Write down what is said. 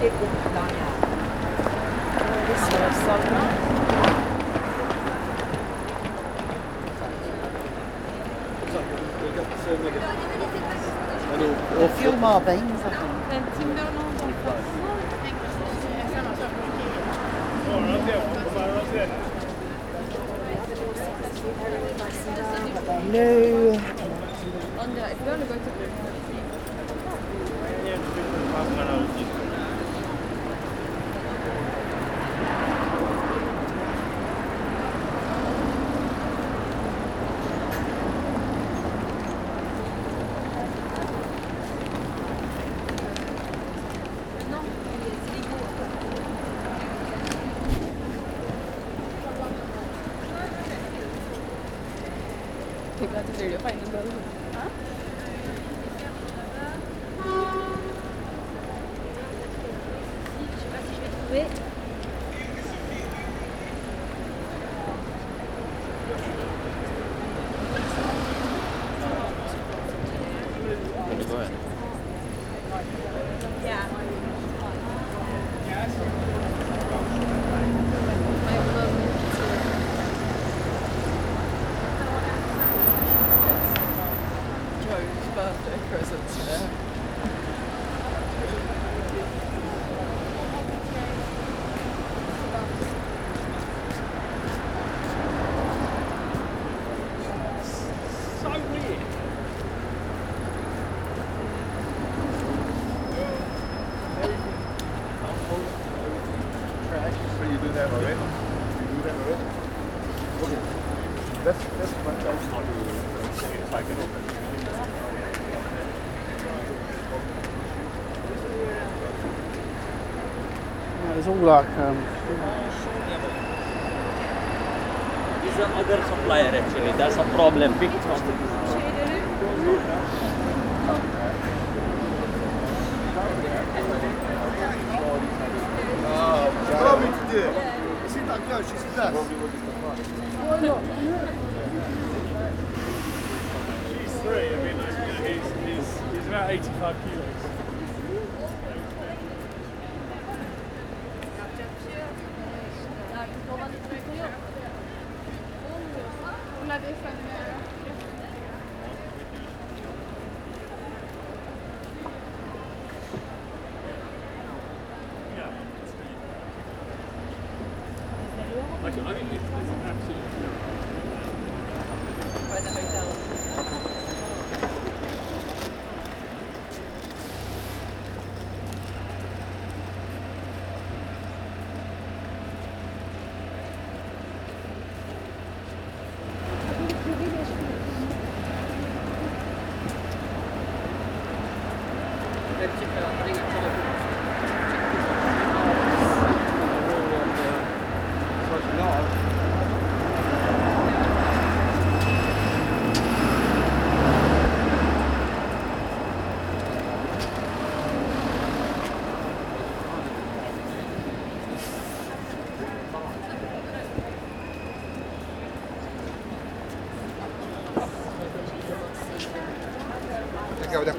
Leblon'dan yani. Böyle sarımsakla. Auf Firma bei ihm sagt man. Wenn Tinder någon gång fastnar, tänker jag samma sak på Ikea. Bara att jag, bara att jag. Nu... Undrar, ifall du går till... Hein gratis sais pas si je vais trouver. Birthday presents, yeah. So weird. So you do that already? You do that already? Okay. That's that's one time to see if I can open. It's all like um, This is another supplier actually. That's a problem. Big problem. Bravo tutti! Si tak, ci si da. Three. I mean, he's, he's, he's about 85 kilos. Bangladesh and yeah. Actually, I mean,